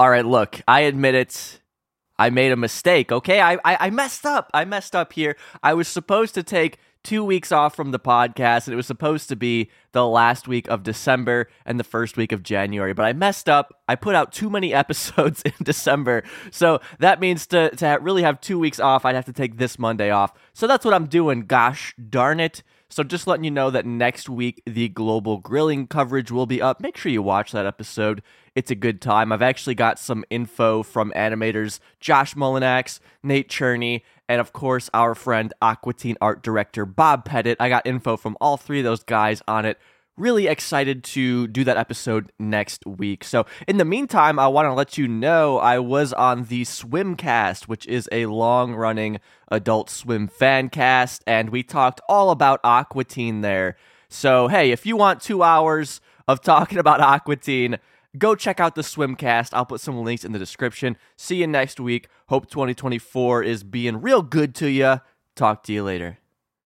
All right, look, I admit it. I made a mistake. Okay, I, I I messed up. I messed up here. I was supposed to take two weeks off from the podcast, and it was supposed to be the last week of December and the first week of January. But I messed up. I put out too many episodes in December. So that means to, to really have two weeks off, I'd have to take this Monday off. So that's what I'm doing. Gosh darn it. So just letting you know that next week the global grilling coverage will be up. Make sure you watch that episode. It's a good time. I've actually got some info from animators Josh Mullinax, Nate Cherney, and of course, our friend Aqua Teen art director Bob Pettit. I got info from all three of those guys on it. Really excited to do that episode next week. So, in the meantime, I want to let you know I was on the Swimcast, which is a long running adult swim fan cast, and we talked all about Aqua Teen there. So, hey, if you want two hours of talking about Aqua Teen, Go check out the Swimcast. I'll put some links in the description. See you next week. Hope 2024 is being real good to you. Talk to you later.